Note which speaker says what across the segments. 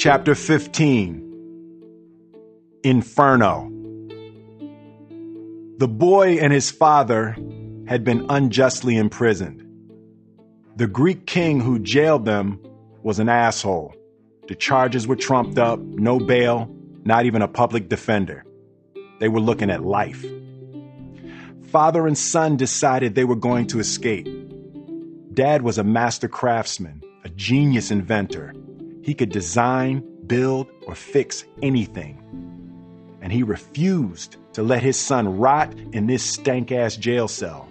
Speaker 1: Chapter 15 Inferno. The boy and his father had been unjustly imprisoned. The Greek king who jailed them was an asshole. The charges were trumped up, no bail, not even a public defender. They were looking at life. Father and son decided they were going to escape. Dad was a master craftsman, a genius inventor. He could design, build, or fix anything. And he refused to let his son rot in this stank ass jail cell.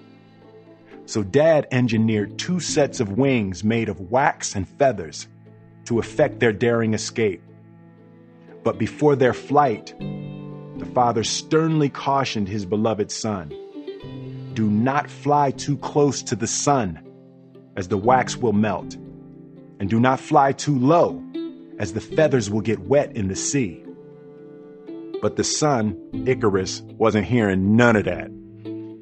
Speaker 1: So dad engineered two sets of wings made of wax and feathers to effect their daring escape. But before their flight, the father sternly cautioned his beloved son do not fly too close to the sun, as the wax will melt, and do not fly too low, as the feathers will get wet in the sea. But the son, Icarus, wasn't hearing none of that.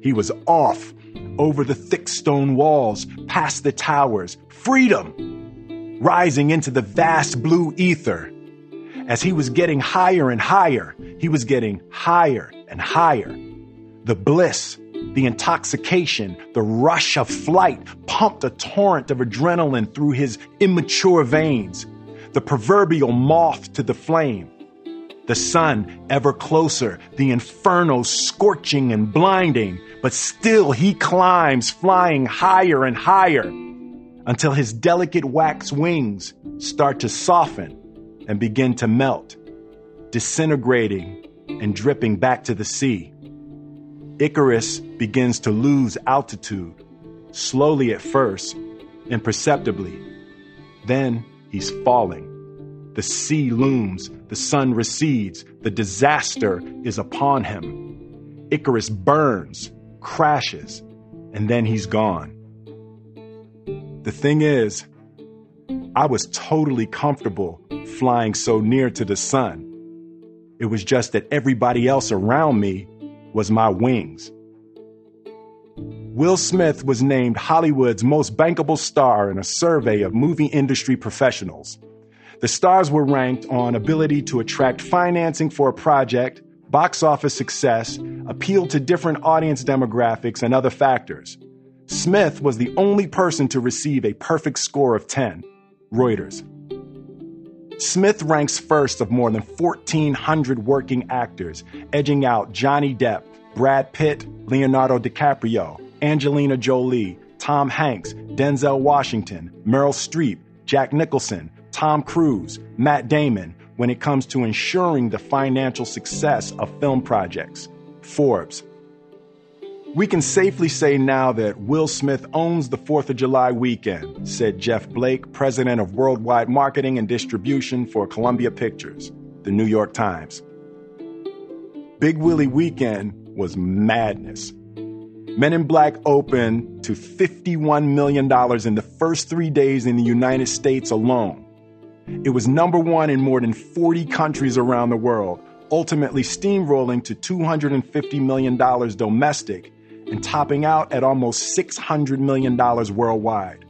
Speaker 1: He was off over the thick stone walls, past the towers, freedom, rising into the vast blue ether. As he was getting higher and higher, he was getting higher and higher. The bliss, the intoxication, the rush of flight pumped a torrent of adrenaline through his immature veins. The proverbial moth to the flame. The sun ever closer, the inferno scorching and blinding, but still he climbs, flying higher and higher until his delicate wax wings start to soften and begin to melt, disintegrating and dripping back to the sea. Icarus begins to lose altitude, slowly at first, imperceptibly. Then he's falling. The sea looms, the sun recedes, the disaster is upon him. Icarus burns, crashes, and then he's gone. The thing is, I was totally comfortable flying so near to the sun. It was just that everybody else around me was my wings. Will Smith was named Hollywood's most bankable star in a survey of movie industry professionals. The stars were ranked on ability to attract financing for a project, box office success, appeal to different audience demographics, and other factors. Smith was the only person to receive a perfect score of 10. Reuters. Smith ranks first of more than 1,400 working actors, edging out Johnny Depp, Brad Pitt, Leonardo DiCaprio, Angelina Jolie, Tom Hanks, Denzel Washington, Meryl Streep, Jack Nicholson, Tom Cruise, Matt Damon when it comes to ensuring the financial success of film projects. Forbes. We can safely say now that Will Smith owns the 4th of July weekend, said Jeff Blake, president of worldwide marketing and distribution for Columbia Pictures, the New York Times. Big Willie weekend was madness. Men in Black opened to $51 million in the first three days in the United States alone. It was number one in more than 40 countries around the world, ultimately steamrolling to $250 million domestic and topping out at almost $600 million worldwide.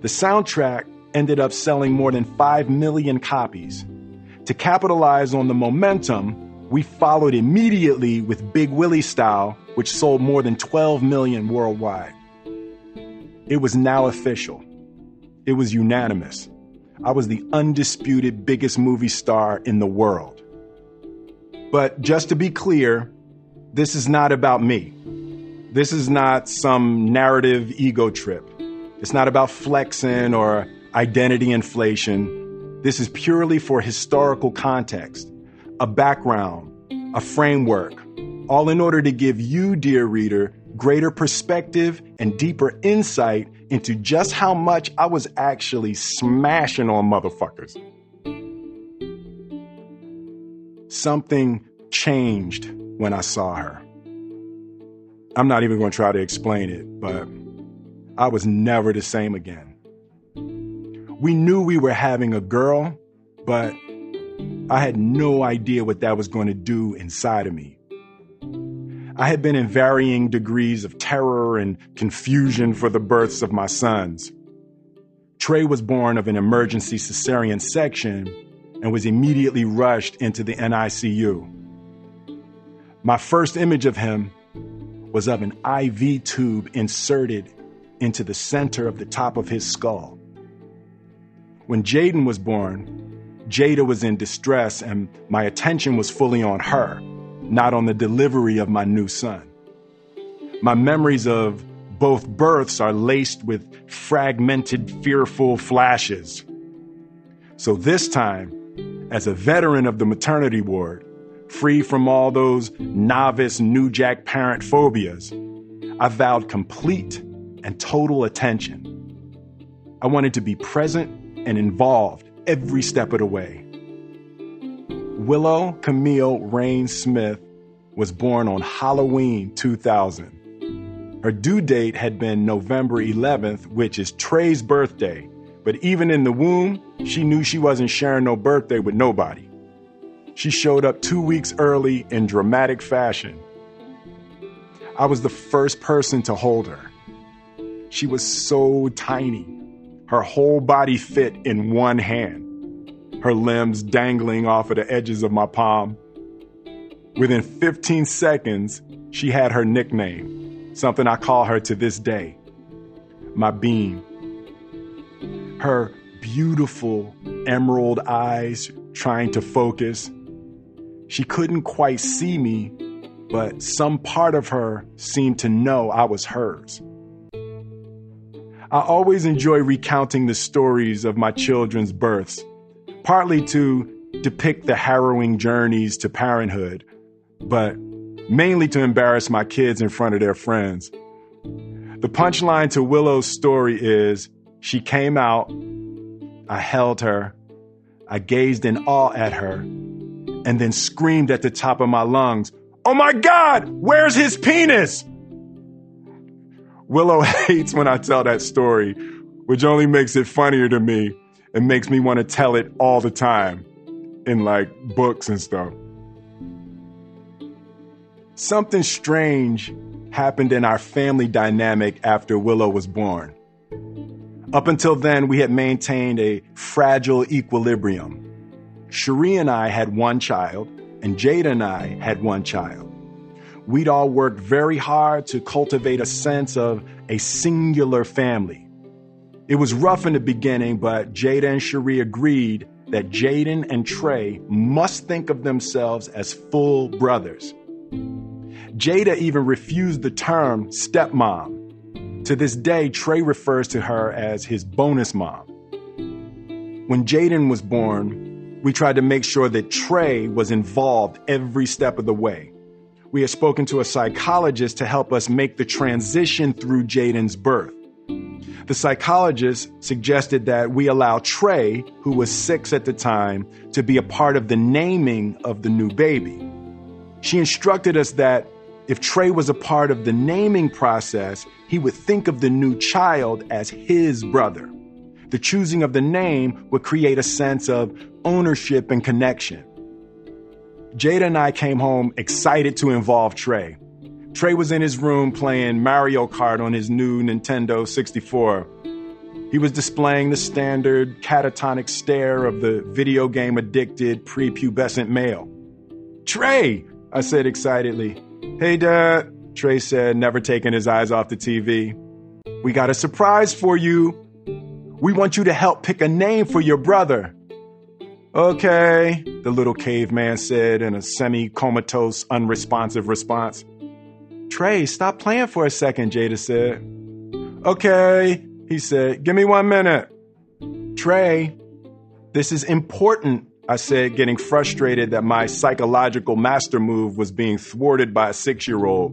Speaker 1: The soundtrack ended up selling more than 5 million copies. To capitalize on the momentum, we followed immediately with Big Willie Style, which sold more than 12 million worldwide. It was now official. It was unanimous. I was the undisputed biggest movie star in the world. But just to be clear, this is not about me. This is not some narrative ego trip. It's not about flexing or identity inflation. This is purely for historical context a background, a framework, all in order to give you, dear reader, greater perspective and deeper insight into just how much I was actually smashing on motherfuckers. Something changed when I saw her. I'm not even going to try to explain it, but I was never the same again. We knew we were having a girl, but I had no idea what that was going to do inside of me. I had been in varying degrees of terror and confusion for the births of my sons. Trey was born of an emergency cesarean section, and was immediately rushed into the NICU. My first image of him was of an IV tube inserted into the center of the top of his skull. When Jaden was born, Jada was in distress and my attention was fully on her, not on the delivery of my new son. My memories of both births are laced with fragmented, fearful flashes. So this time, as a veteran of the maternity ward, free from all those novice New Jack parent phobias, I vowed complete and total attention. I wanted to be present and involved every step of the way. Willow Camille Reign Smith was born on Halloween 2000. Her due date had been November 11th, which is Trey's birthday, but even in the womb, she knew she wasn't sharing no birthday with nobody. She showed up two weeks early in dramatic fashion. I was the first person to hold her. She was so tiny. Her whole body fit in one hand, her limbs dangling off of the edges of my palm. Within 15 seconds, she had her nickname, something I call her to this day my beam. Her beautiful emerald eyes trying to focus. She couldn't quite see me, but some part of her seemed to know I was hers. I always enjoy recounting the stories of my children's births, partly to depict the harrowing journeys to parenthood, but mainly to embarrass my kids in front of their friends. The punchline to Willow's story is she came out, I held her, I gazed in awe at her, and then screamed at the top of my lungs, Oh my God, where's his penis? Willow hates when I tell that story, which only makes it funnier to me and makes me want to tell it all the time in like books and stuff. Something strange happened in our family dynamic after Willow was born. Up until then, we had maintained a fragile equilibrium. Sheree and I had one child, and Jada and I had one child we'd all worked very hard to cultivate a sense of a singular family. It was rough in the beginning, but Jada and Sheree agreed that Jaden and Trey must think of themselves as full brothers. Jada even refused the term stepmom. To this day, Trey refers to her as his bonus mom. When Jaden was born, we tried to make sure that Trey was involved every step of the way we had spoken to a psychologist to help us make the transition through Jaden's birth. The psychologist suggested that we allow Trey, who was six at the time, to be a part of the naming of the new baby. She instructed us that if Trey was a part of the naming process, he would think of the new child as his brother. The choosing of the name would create a sense of ownership and connection. Jada and I came home excited to involve Trey. Trey was in his room playing Mario Kart on his new Nintendo 64. He was displaying the standard catatonic stare of the video game addicted prepubescent male. Trey, I said excitedly. Hey, Dad, Trey said, never taking his eyes off the TV. We got a surprise for you. We want you to help pick a name for your brother. Okay, the little caveman said in a semi comatose, unresponsive response. Trey, stop playing for a second, Jada said. Okay, he said, give me one minute. Trey, this is important, I said, getting frustrated that my psychological master move was being thwarted by a six year old.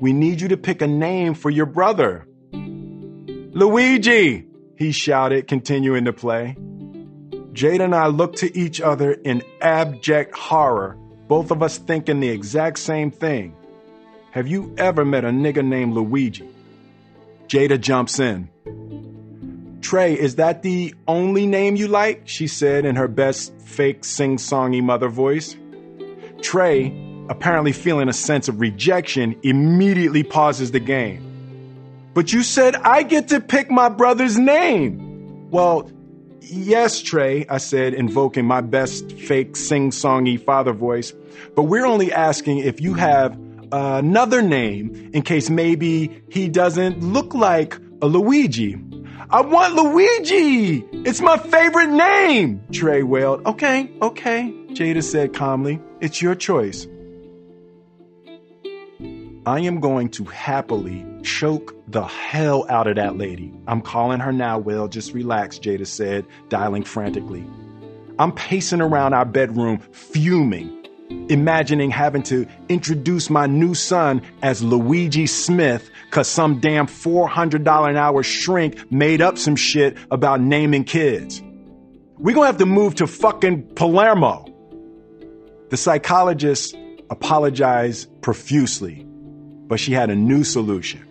Speaker 1: We need you to pick a name for your brother. Luigi, he shouted, continuing to play. Jada and I looked to each other in abject horror, both of us thinking the exact same thing. Have you ever met a nigga named Luigi? Jada jumps in. Trey, is that the only name you like? She said in her best fake sing songy mother voice. Trey, apparently feeling a sense of rejection, immediately pauses the game. But you said I get to pick my brother's name. Well, Yes, Trey, I said, invoking my best fake sing songy father voice. But we're only asking if you have another name in case maybe he doesn't look like a Luigi. I want Luigi! It's my favorite name! Trey wailed. Okay, okay, Jada said calmly. It's your choice. I am going to happily choke the hell out of that lady. I'm calling her now, Will. Just relax, Jada said, dialing frantically. I'm pacing around our bedroom, fuming, imagining having to introduce my new son as Luigi Smith because some damn $400 an hour shrink made up some shit about naming kids. We're gonna have to move to fucking Palermo. The psychologist apologized profusely but she had a new solution.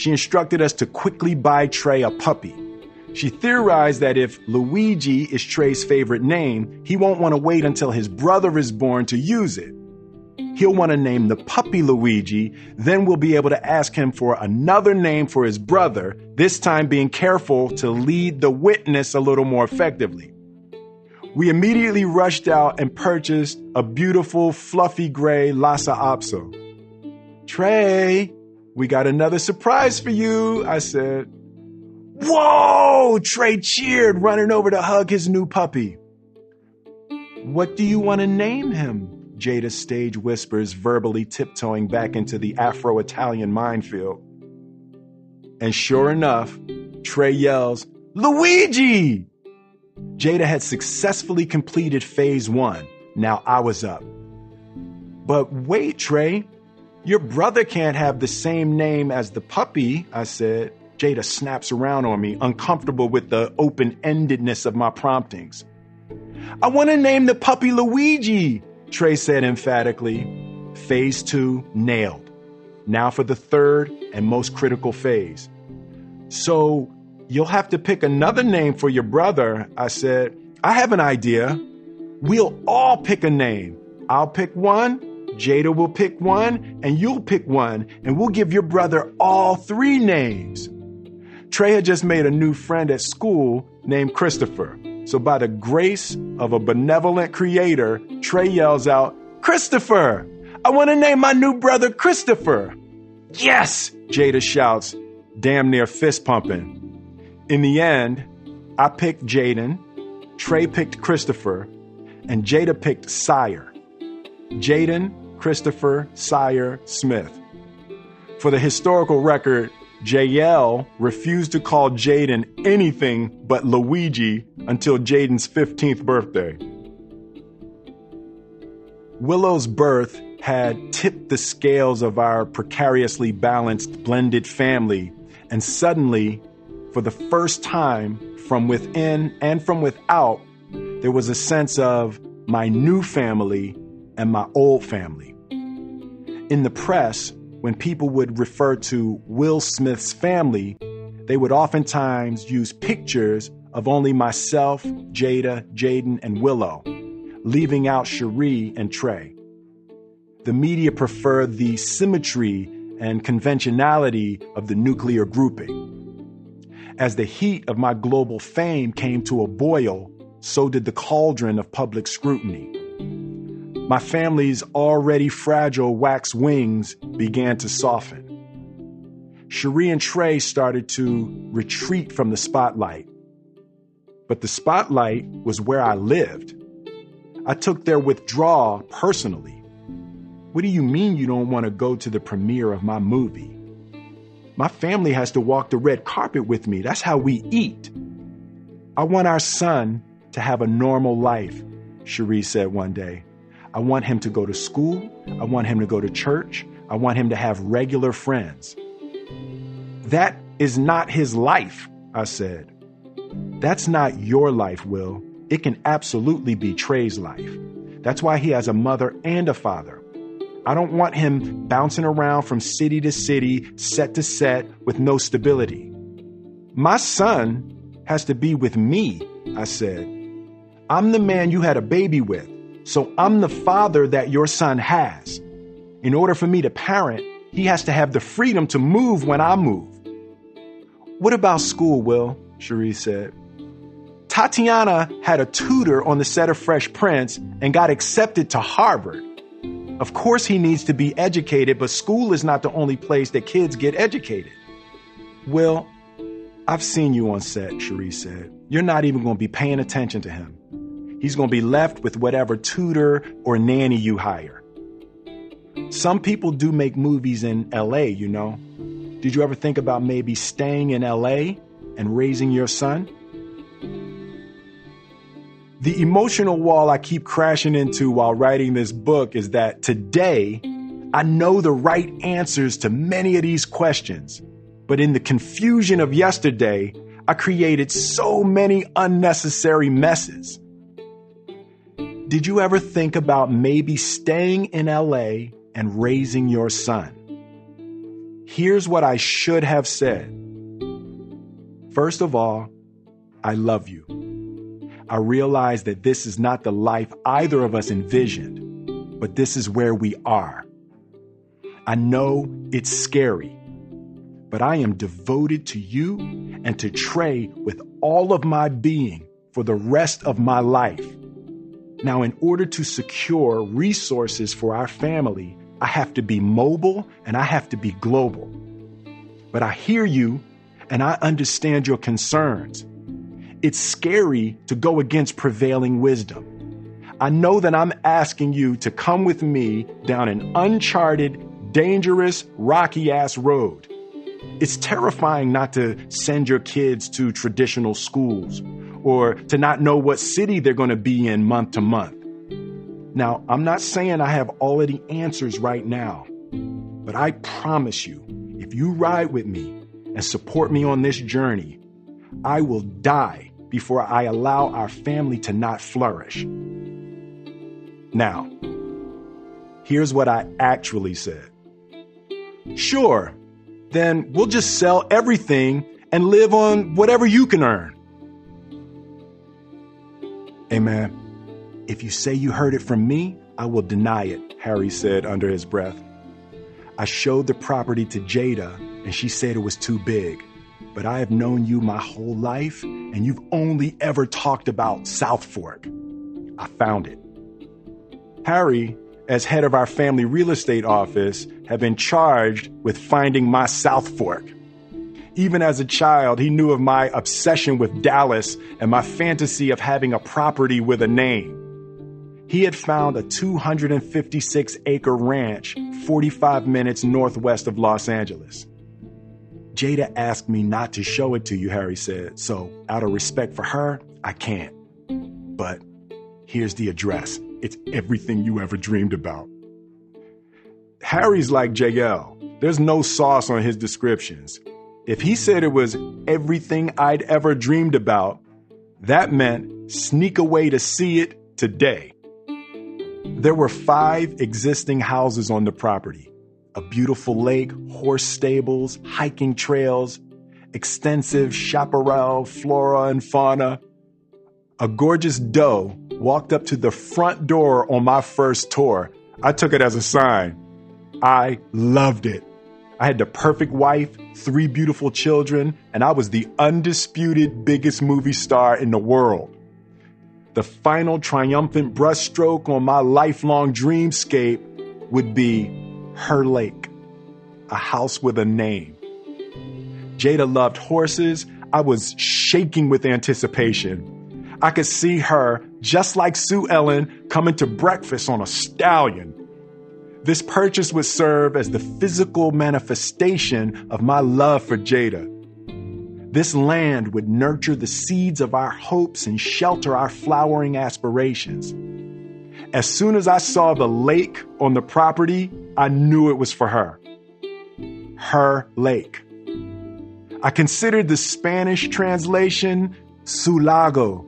Speaker 1: She instructed us to quickly buy Trey a puppy. She theorized that if Luigi is Trey's favorite name, he won't want to wait until his brother is born to use it. He'll want to name the puppy Luigi, then we'll be able to ask him for another name for his brother, this time being careful to lead the witness a little more effectively. We immediately rushed out and purchased a beautiful, fluffy gray Lhasa Apso. Trey, we got another surprise for you, I said. Whoa! Trey cheered, running over to hug his new puppy. What do you want to name him? Jada stage whispers, verbally tiptoeing back into the Afro Italian minefield. And sure enough, Trey yells, Luigi! Jada had successfully completed phase one. Now I was up. But wait, Trey, your brother can't have the same name as the puppy, I said. Jada snaps around on me, uncomfortable with the open endedness of my promptings. I want to name the puppy Luigi, Trey said emphatically. Phase two nailed. Now for the third and most critical phase. So you'll have to pick another name for your brother, I said. I have an idea. We'll all pick a name. I'll pick one, Jada will pick one, and you'll pick one, and we'll give your brother all three names. Trey had just made a new friend at school named Christopher. So, by the grace of a benevolent creator, Trey yells out, Christopher! I want to name my new brother Christopher! Yes! Jada shouts, damn near fist pumping. In the end, I picked Jaden, Trey picked Christopher, and Jada picked Syre. Jaden Christopher Syre Smith. For the historical record, JL refused to call Jaden anything but Luigi until Jaden's 15th birthday. Willow's birth had tipped the scales of our precariously balanced blended family, and suddenly, for the first time, from within and from without, there was a sense of my new family and my old family. In the press, when people would refer to Will Smith's family, they would oftentimes use pictures of only myself, Jada, Jaden, and Willow, leaving out Sheree and Trey. The media preferred the symmetry and conventionality of the nuclear grouping. As the heat of my global fame came to a boil, so did the cauldron of public scrutiny. My family's already fragile wax wings began to soften. Sheree and Trey started to retreat from the spotlight. But the spotlight was where I lived. I took their withdrawal personally. What do you mean you don't want to go to the premiere of my movie? My family has to walk the red carpet with me. That's how we eat. I want our son to have a normal life, Sheree said one day. I want him to go to school. I want him to go to church. I want him to have regular friends. That is not his life, I said. That's not your life, Will. It can absolutely be Trey's life. That's why he has a mother and a father. I don't want him bouncing around from city to city, set to set, with no stability. My son has to be with me, I said. I'm the man you had a baby with. So I'm the father that your son has. In order for me to parent, he has to have the freedom to move when I move. What about school, Will? Sheree said. Tatyana had a tutor on the set of Fresh Prince and got accepted to Harvard. Of course, he needs to be educated, but school is not the only place that kids get educated. Well, I've seen you on set, Sheree said. You're not even going to be paying attention to him. He's going to be left with whatever tutor or nanny you hire. Some people do make movies in LA, you know. Did you ever think about maybe staying in LA and raising your son? The emotional wall I keep crashing into while writing this book is that today I know the right answers to many of these questions. But in the confusion of yesterday, I created so many unnecessary messes. Did you ever think about maybe staying in LA and raising your son? Here's what I should have said. First of all, I love you. I realize that this is not the life either of us envisioned, but this is where we are. I know it's scary, but I am devoted to you and to Trey with all of my being for the rest of my life. Now, in order to secure resources for our family, I have to be mobile and I have to be global. But I hear you and I understand your concerns. It's scary to go against prevailing wisdom. I know that I'm asking you to come with me down an uncharted, dangerous, rocky ass road. It's terrifying not to send your kids to traditional schools or to not know what city they're going to be in month to month. Now, I'm not saying I have all of the answers right now, but I promise you, if you ride with me and support me on this journey, I will die before I allow our family to not flourish. Now, here's what I actually said. Sure, then we'll just sell everything and live on whatever you can earn. Man, if you say you heard it from me, I will deny it, Harry said under his breath. I showed the property to Jada and she said it was too big but I have known you my whole life, and you've only ever talked about Southfork. I found it. Harry, as head of our family real estate office, had been charged with finding my South Fork. Even as a child, he knew of my obsession with Dallas and my fantasy of having a property with a name. He had found a 256 acre ranch 45 minutes northwest of Los Angeles. Jada asked me not to show it to you, Harry said. So, out of respect for her, I can't. But here's the address. It's everything you ever dreamed about. Harry's like JL. There's no sauce on his descriptions. If he said it was everything I'd ever dreamed about, that meant sneak away to see it today. There were five existing houses on the property a beautiful lake, horse stables, hiking trails, extensive chaparral flora and fauna. A gorgeous doe walked up to the front door on my first tour. I took it as a sign. I loved it. I had the perfect wife, three beautiful children, and I was the undisputed biggest movie star in the world. The final triumphant brushstroke on my lifelong dreamscape would be her lake, a house with a name. Jada loved horses. I was shaking with anticipation. I could see her, just like Sue Ellen, coming to breakfast on a stallion. This purchase would serve as the physical manifestation of my love for Jada. This land would nurture the seeds of our hopes and shelter our flowering aspirations. As soon as I saw the lake on the property, I knew it was for her. Her lake. I considered the Spanish translation Su Lago,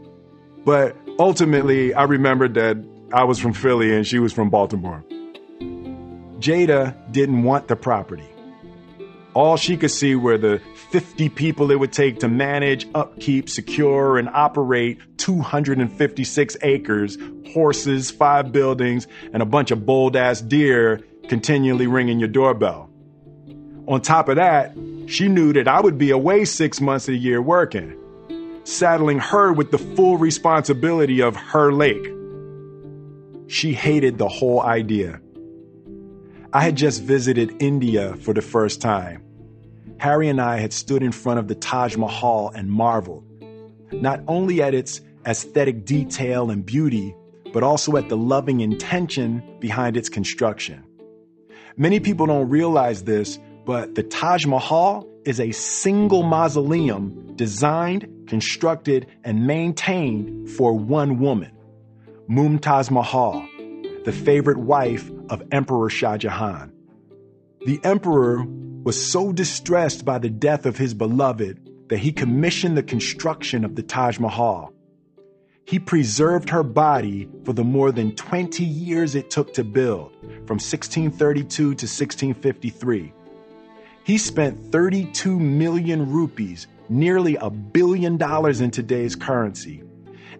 Speaker 1: but ultimately I remembered that I was from Philly and she was from Baltimore. Jada didn't want the property. All she could see were the 50 people it would take to manage, upkeep, secure, and operate 256 acres, horses, five buildings, and a bunch of bold ass deer continually ringing your doorbell. On top of that, she knew that I would be away six months a year working. saddling her with the full responsibility of her lake. She hated the whole idea. I had just visited India for the first time. Harry and I had stood in front of the Taj Mahal and marveled, not only at its aesthetic detail and beauty, but also at the loving intention behind its construction. Many people don't realize this, but the Taj Mahal is a single mausoleum designed, constructed, and maintained for one woman, Mumtaz Mahal, the favorite wife of Emperor Shah Jahan. The emperor was so distressed by the death of his beloved that he commissioned the construction of the Taj Mahal. He preserved her body for the more than 20 years it took to build, from 1632 to 1653. He spent 32 million rupees, nearly a billion dollars in today's currency,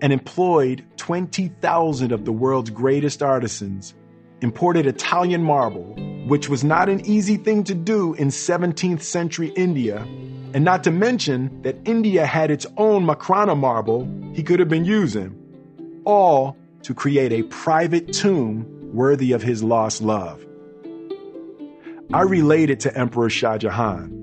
Speaker 1: and employed 20,000 of the world's greatest artisans, imported Italian marble, which was not an easy thing to do in 17th century India, and not to mention that India had its own Makrana marble he could have been using, all to create a private tomb worthy of his lost love. I related to Emperor Shah Jahan.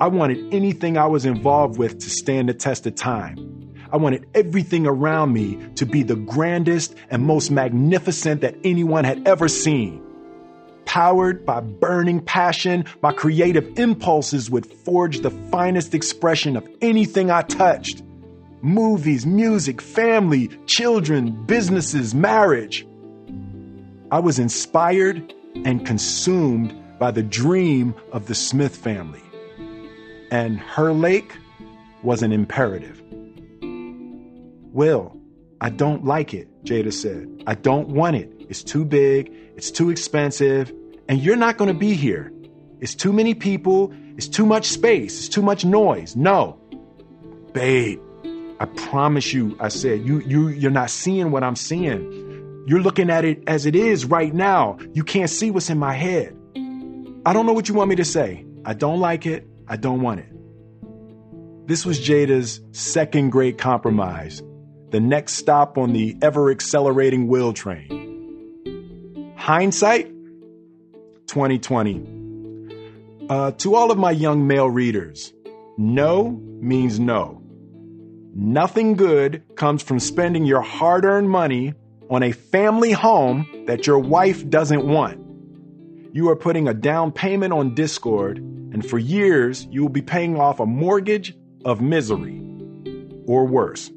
Speaker 1: I wanted anything I was involved with to stand the test of time. I wanted everything around me to be the grandest and most magnificent that anyone had ever seen. Powered by burning passion, my creative impulses would forge the finest expression of anything I touched movies, music, family, children, businesses, marriage. I was inspired and consumed by the dream of the Smith family. And her lake was an imperative. Will, I don't like it, Jada said. I don't want it. It's too big, it's too expensive, and you're not going to be here. It's too many people, it's too much space, it's too much noise. No. Babe, I promise you, I said, you you you're not seeing what I'm seeing. You're looking at it as it is right now. You can't see what's in my head. I don't know what you want me to say. I don't like it. I don't want it. This was Jada's second great compromise, the next stop on the ever accelerating will train. Hindsight 2020. Uh, to all of my young male readers, no means no. Nothing good comes from spending your hard earned money on a family home that your wife doesn't want you are putting a down payment on Discord, and for years you will be paying off a mortgage of misery or worse.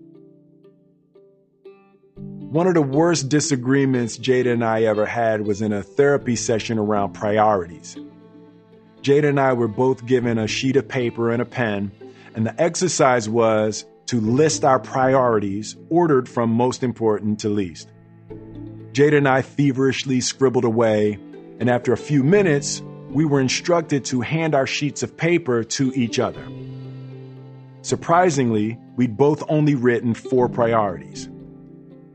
Speaker 1: One of the worst disagreements Jada and I ever had was in a therapy session around priorities. Jada and I were both given a sheet of paper and a pen, and the exercise was to list our priorities ordered from most important to least. Jada and I feverishly scribbled away and after a few minutes, we were instructed to hand our sheets of paper to each other. Surprisingly, we'd both only written four priorities.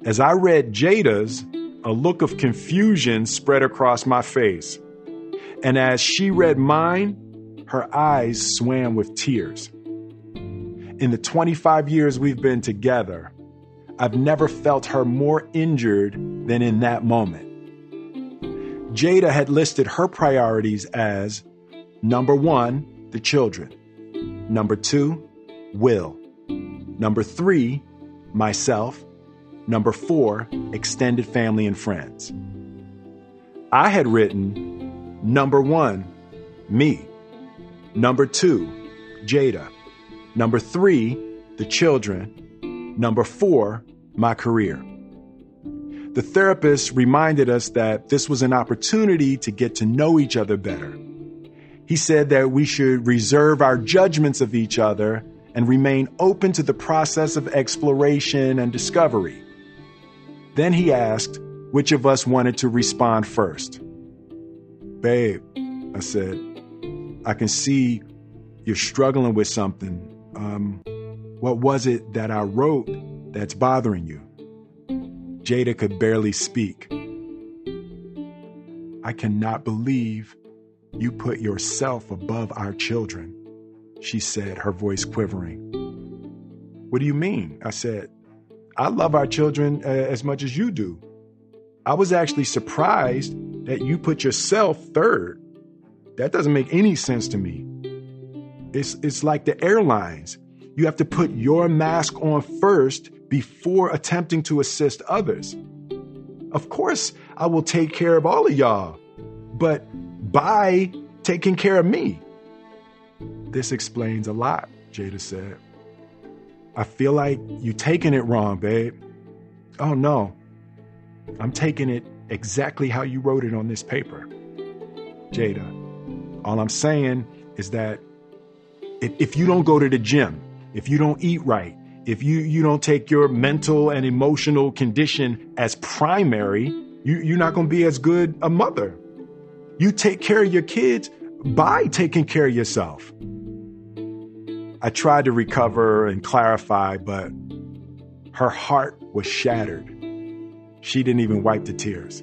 Speaker 1: As I read Jada's, a look of confusion spread across my face. And as she read mine, her eyes swam with tears. In the 25 years we've been together, I've never felt her more injured than in that moment. Jada had listed her priorities as number one, the children, number two, Will, number three, myself, number four, extended family and friends. I had written number one, me, number two, Jada, number three, the children, number four, my career. The therapist reminded us that this was an opportunity to get to know each other better. He said that we should reserve our judgments of each other and remain open to the process of exploration and discovery. Then he asked which of us wanted to respond first. Babe, I said, I can see you're struggling with something. Um, what was it that I wrote that's bothering you? Jada could barely speak. I cannot believe you put yourself above our children, she said, her voice quivering. What do you mean? I said, I love our children uh, as much as you do. I was actually surprised that you put yourself third. That doesn't make any sense to me. It's, it's like the airlines. You have to put your mask on first before attempting to assist others. Of course, I will take care of all of y'all, but by taking care of me. This explains a lot, Jada said. I feel like you're taking it wrong, babe. Oh no. I'm taking it exactly how you wrote it on this paper. Jada, all I'm saying is that if, if you don't go to the gym, if you don't eat right, if you, you don't take your mental and emotional condition as primary, you, you're not going to be as good a mother. You take care of your kids by taking care of yourself. I tried to recover and clarify, but her heart was shattered. She didn't even wipe the tears.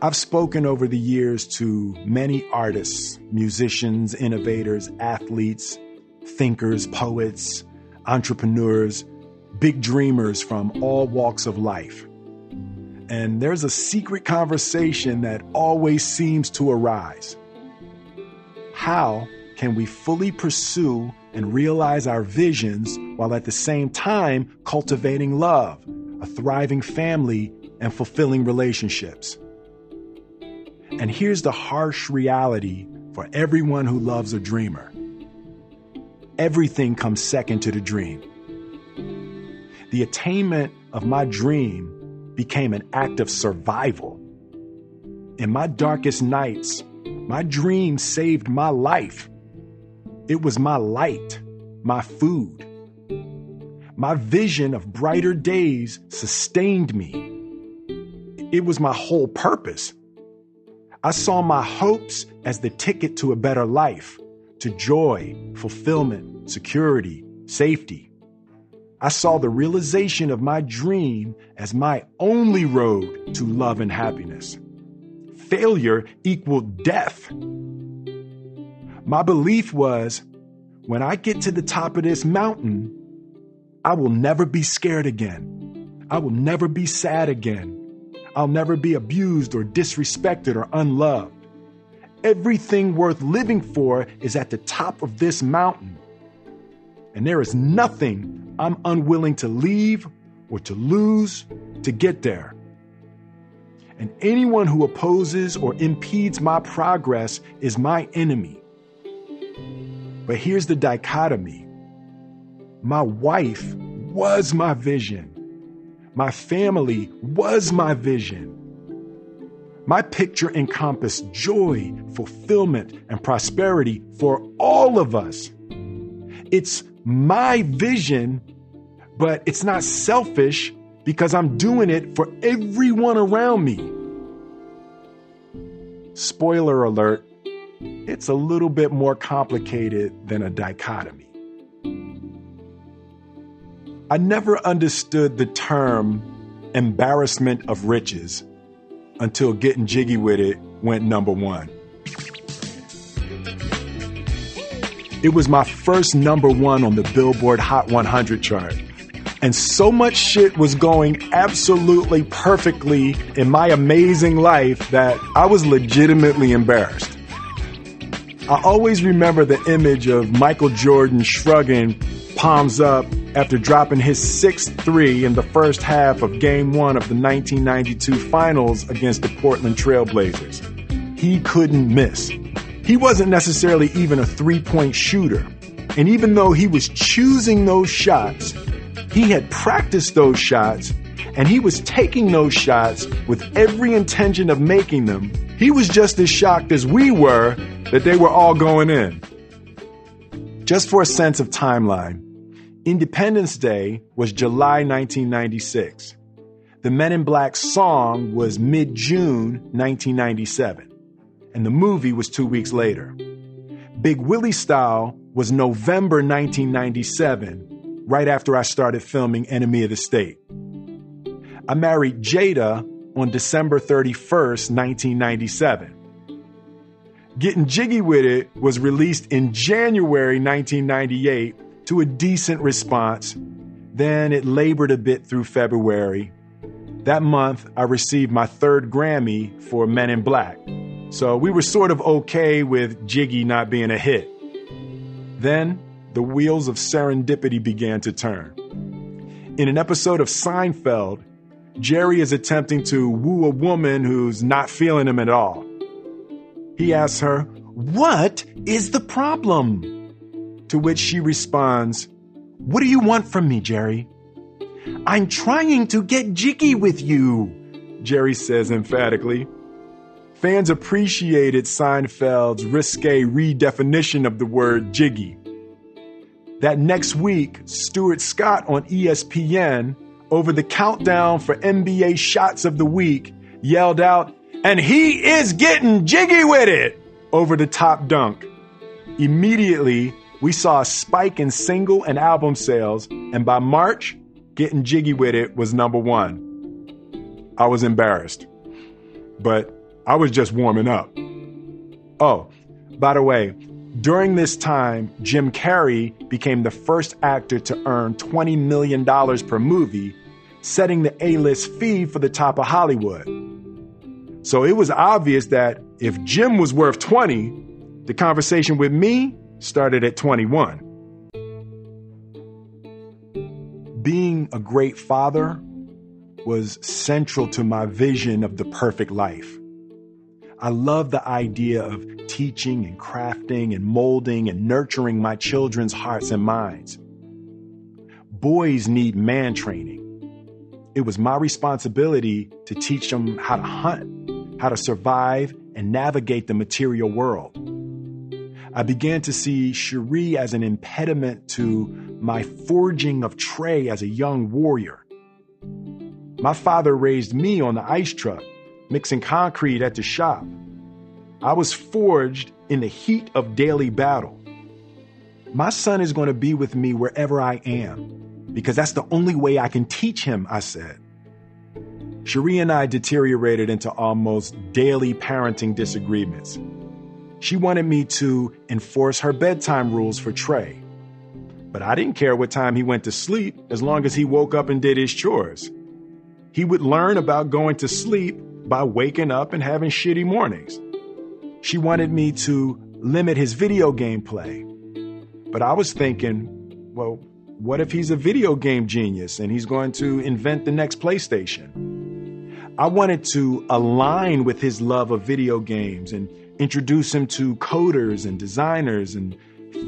Speaker 1: I've spoken over the years to many artists, musicians, innovators, athletes, thinkers, poets, entrepreneurs, big dreamers from all walks of life. And there's a secret conversation that always seems to arise. How can we fully pursue and realize our visions while at the same time cultivating love, a thriving family, and fulfilling relationships? And here's the harsh reality for everyone who loves a dreamer everything comes second to the dream. The attainment of my dream became an act of survival. In my darkest nights, my dream saved my life. It was my light, my food. My vision of brighter days sustained me. It was my whole purpose. I saw my hopes as the ticket to a better life, to joy, fulfillment, security, safety. I saw the realization of my dream as my only road to love and happiness. Failure equaled death. My belief was when I get to the top of this mountain, I will never be scared again. I will never be sad again. I'll never be abused or disrespected or unloved. Everything worth living for is at the top of this mountain. And there is nothing I'm unwilling to leave or to lose to get there. And anyone who opposes or impedes my progress is my enemy. But here's the dichotomy my wife was my vision, my family was my vision. My picture encompassed joy, fulfillment, and prosperity for all of us. It's my vision, but it's not selfish because I'm doing it for everyone around me. Spoiler alert it's a little bit more complicated than a dichotomy. I never understood the term embarrassment of riches until getting jiggy with it went number one. It was my first number one on the Billboard Hot 100 chart. And so much shit was going absolutely perfectly in my amazing life that I was legitimately embarrassed. I always remember the image of Michael Jordan shrugging, palms up, after dropping his sixth three in the first half of Game 1 of the 1992 Finals against the Portland Trailblazers. He couldn't miss. He wasn't necessarily even a three point shooter. And even though he was choosing those shots, he had practiced those shots and he was taking those shots with every intention of making them. He was just as shocked as we were that they were all going in. Just for a sense of timeline, Independence Day was July 1996. The Men in Black song was mid June 1997, and the movie was two weeks later. Big Willie Style was November 1997, right after I started filming Enemy of the State. I married Jada on December 31st, 1997. Getting Jiggy With It was released in January 1998 to a decent response. Then it labored a bit through February. That month, I received my third Grammy for Men in Black. So we were sort of okay with Jiggy not being a hit. Then the wheels of serendipity began to turn. In an episode of Seinfeld, Jerry is attempting to woo a woman who's not feeling him at all. He asks her, What is the problem? To which she responds, What do you want from me, Jerry? I'm trying to get jiggy with you, Jerry says emphatically. Fans appreciated Seinfeld's risque redefinition of the word jiggy. That next week, Stuart Scott on ESPN, over the countdown for NBA shots of the week, yelled out, and he is getting jiggy with it over the top dunk. Immediately, we saw a spike in single and album sales, and by March, Getting Jiggy with It was number one. I was embarrassed, but I was just warming up. Oh, by the way, during this time, Jim Carrey became the first actor to earn $20 million per movie, setting the A list fee for the top of Hollywood. So it was obvious that if Jim was worth 20, the conversation with me started at 21. Being a great father was central to my vision of the perfect life. I love the idea of teaching and crafting and molding and nurturing my children's hearts and minds. Boys need man training. It was my responsibility to teach them how to hunt, how to survive and navigate the material world. I began to see Sheree as an impediment to my forging of Trey as a young warrior. My father raised me on the ice truck, mixing concrete at the shop. I was forged in the heat of daily battle. My son is going to be with me wherever I am because that's the only way I can teach him, I said. Sheree and I deteriorated into almost daily parenting disagreements. She wanted me to enforce her bedtime rules for Trey. But I didn't care what time he went to sleep as long as he woke up and did his chores. He would learn about going to sleep by waking up and having shitty mornings. She wanted me to limit his video game play. But I was thinking, well, what if he's a video game genius and he's going to invent the next PlayStation? I wanted to align with his love of video games and introduce him to coders and designers and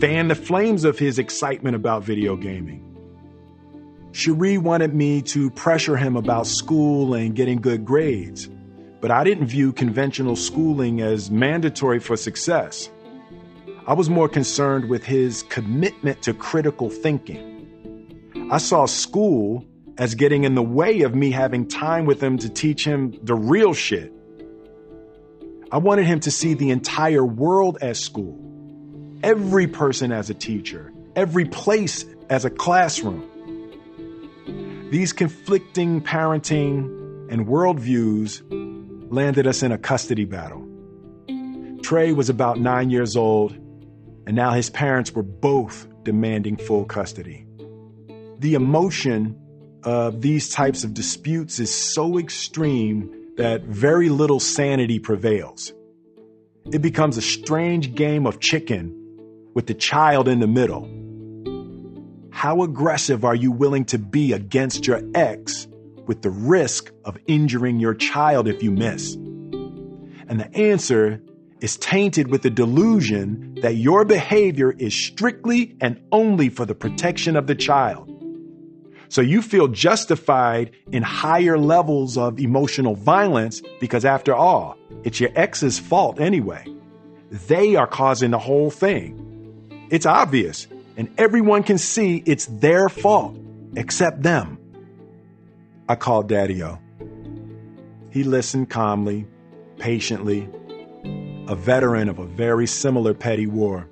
Speaker 1: fan the flames of his excitement about video gaming. Sheree wanted me to pressure him about school and getting good grades, but I didn't view conventional schooling as mandatory for success. I was more concerned with his commitment to critical thinking. I saw school as getting in the way of me having time with him to teach him the real shit. I wanted him to see the entire world as school, every person as a teacher, every place as a classroom. These conflicting parenting and worldviews landed us in a custody battle. Trey was about nine years old, and now his parents were both demanding full custody. The emotion of these types of disputes is so extreme that very little sanity prevails. It becomes a strange game of chicken with the child in the middle. How aggressive are you willing to be against your ex with the risk of injuring your child if you miss? And the answer is tainted with the delusion that your behavior is strictly and only for the protection of the child. So you feel justified in higher levels of emotional violence because after all, it's your ex's fault anyway. They are causing the whole thing. It's obvious and everyone can see it's their fault except them. I called Daddy-O. He listened calmly, patiently, a veteran of a very similar petty war.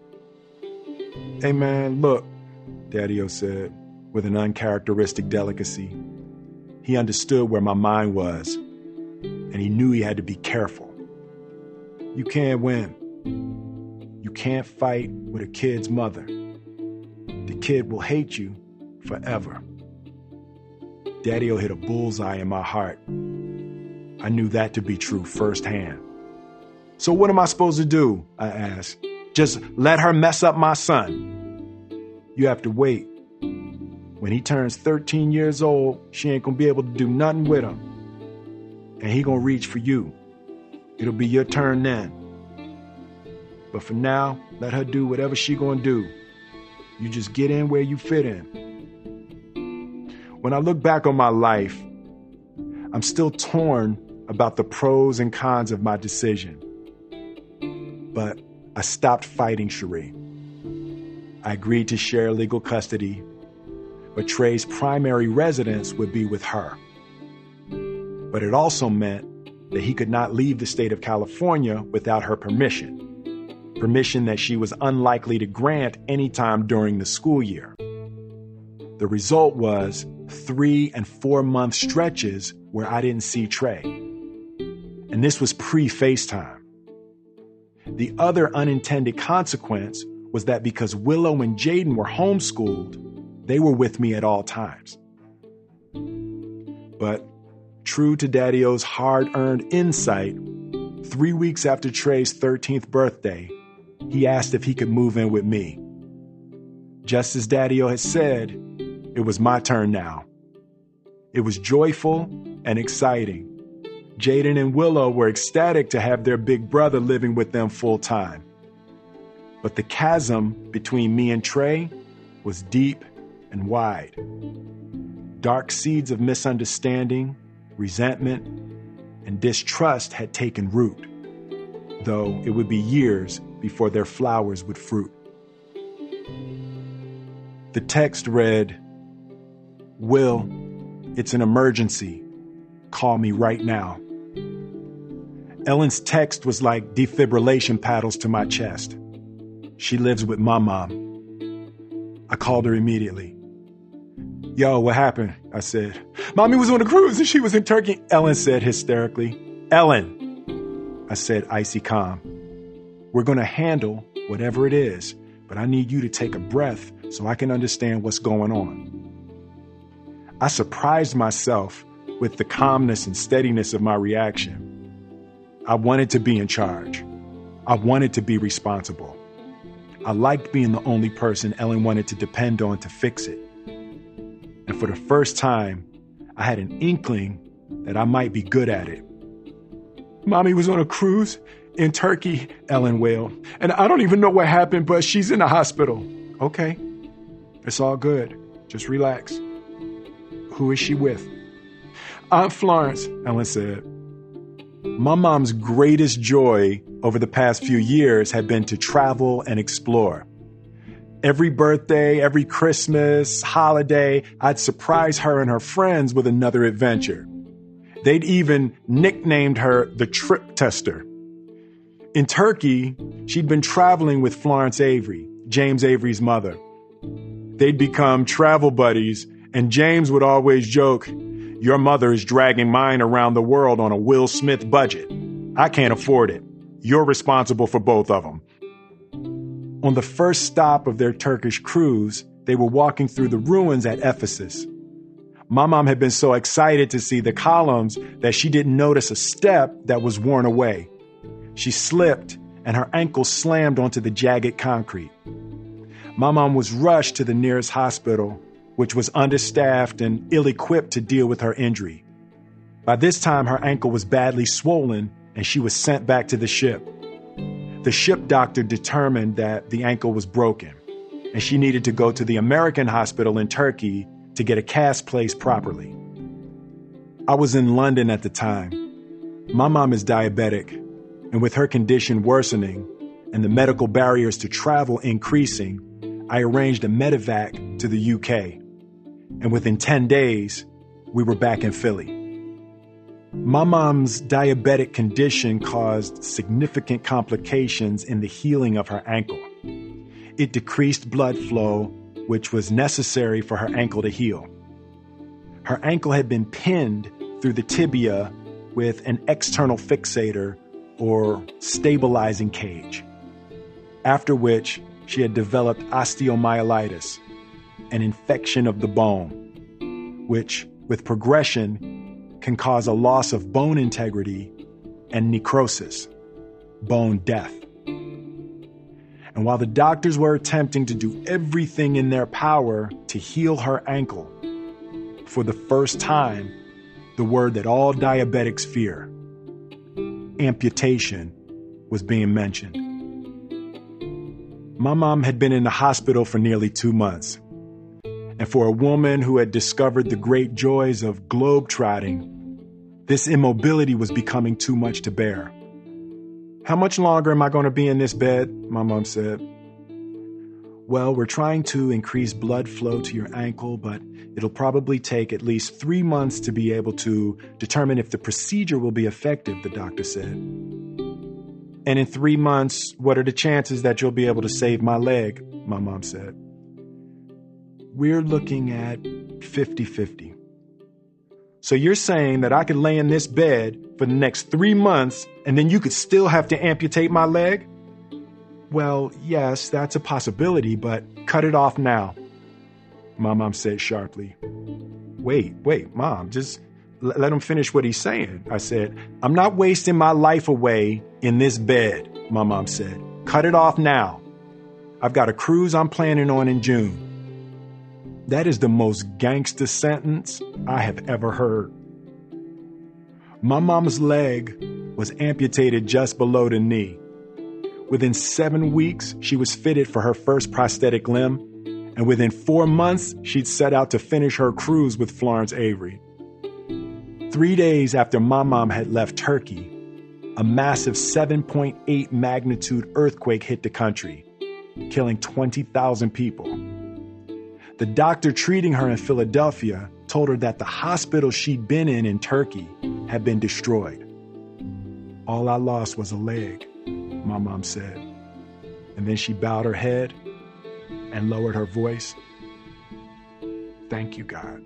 Speaker 1: Hey man, look, Daddy-O said with an uncharacteristic delicacy. He understood where my mind was, and he knew he had to be careful. You can't win. You can't fight with a kid's mother. the kid will hate you forever. Daddy-O hit a bullseye in my heart. I knew that to be true firsthand. So what am I supposed to do? I asked. Just let her mess up my son. You have to wait. When he turns 13 years old, she ain't gonna be able to do nothing with him. And he gonna reach for you. It'll be your turn then. But for now, let her do whatever she gonna do. You just get in where you fit in. When I look back on my life, I'm still torn about the pros and cons of my decision. But I stopped fighting Sheree. I agreed to share legal custody, but Trey's primary residence would be with her. But it also meant that he could not leave the state of California without her permission permission that she was unlikely to grant anytime during the school year. The result was three and four month stretches where I didn't see Trey. And this was pre FaceTime. The other unintended consequence was that because Willow and Jaden were homeschooled, they were with me at all times. But true to Daddy-O's hard earned insight, three weeks after Trey's 13th birthday, he asked if he could move in with me. Just as Daddy-O had said, it was my turn now. It was joyful and exciting. Jaden and Willow were ecstatic to have their big brother living with them full time. But the chasm between me and Trey was deep and wide. Dark seeds of misunderstanding, resentment, and distrust had taken root, though it would be years before their flowers would fruit. The text read, Will, it's an emergency. Call me right now. Ellen's text was like defibrillation paddles to my chest. She lives with my mom. I called her immediately. Yo, what happened? I said. Mommy was on a cruise and she was in Turkey. Ellen said hysterically. Ellen! I said, icy calm. We're going to handle whatever it is, but I need you to take a breath so I can understand what's going on. I surprised myself with the calmness and steadiness of my reaction. I wanted to be in charge. I wanted to be responsible. I liked being the only person Ellen wanted to depend on to fix it. And for the first time, I had an inkling that I might be good at it. Mommy was on a cruise in Turkey, Ellen wailed. And I don't even know what happened, but she's in the hospital. Okay. It's all good. Just relax. Who is she with? Aunt Florence, Ellen said. My mom's greatest joy over the past few years had been to travel and explore. Every birthday, every Christmas, holiday, I'd surprise her and her friends with another adventure. They'd even nicknamed her the trip tester. In Turkey, she'd been traveling with Florence Avery, James Avery's mother. They'd become travel buddies, and James would always joke, Your mother is dragging mine around the world on a Will Smith budget. I can't afford it. You're responsible for both of them. On the first stop of their Turkish cruise, they were walking through the ruins at Ephesus. My mom had been so excited to see the columns that she didn't notice a step that was worn away. She slipped and her ankle slammed onto the jagged concrete. My mom was rushed to the nearest hospital, which was understaffed and ill equipped to deal with her injury. By this time, her ankle was badly swollen and she was sent back to the ship. The ship doctor determined that the ankle was broken and she needed to go to the American hospital in Turkey to get a cast placed properly. I was in London at the time. My mom is diabetic and with her condition worsening and the medical barriers to travel increasing, I arranged a medevac to the UK. And within 10 days, we were back in Philly. My mom's diabetic condition caused significant complications in the healing of her ankle. It decreased blood flow, which was necessary for her ankle to heal. Her ankle had been pinned through the tibia with an external fixator or stabilizing cage, after which she had developed osteomyelitis, an infection of the bone, which, with progression, can cause a loss of bone integrity and necrosis, bone death. And while the doctors were attempting to do everything in their power to heal her ankle, for the first time, the word that all diabetics fear, amputation, was being mentioned. My mom had been in the hospital for nearly two months. And for a woman who had discovered the great joys of globe-trotting, this immobility was becoming too much to bear. How much longer am I going to be in this bed? My mom said. Well, we're trying to increase blood flow to your ankle, but it'll probably take at least three months to be able to determine if the procedure will be effective, the doctor said. And in three months, what are the chances that you'll be able to save my leg? My mom said. We're looking at 50 50. So you're saying that I could lay in this bed for the next three months and then you could still have to amputate my leg? Well, yes, that's a possibility, but cut it off now. My mom said sharply. Wait, wait, mom, just l- let him finish what he's saying. I said, I'm not wasting my life away in this bed, my mom said. Cut it off now. I've got a cruise I'm planning on in June. That is the most gangster sentence I have ever heard. My mom's leg was amputated just below the knee. Within seven weeks, she was fitted for her first prosthetic limb, and within four months, she'd set out to finish her cruise with Florence Avery. Three days after my mom had left Turkey, a massive 7.8 magnitude earthquake hit the country, killing 20,000 people. The doctor treating her in Philadelphia told her that the hospital she'd been in in Turkey had been destroyed. All I lost was a leg, my mom said. And then she bowed her head and lowered her voice. Thank you, God.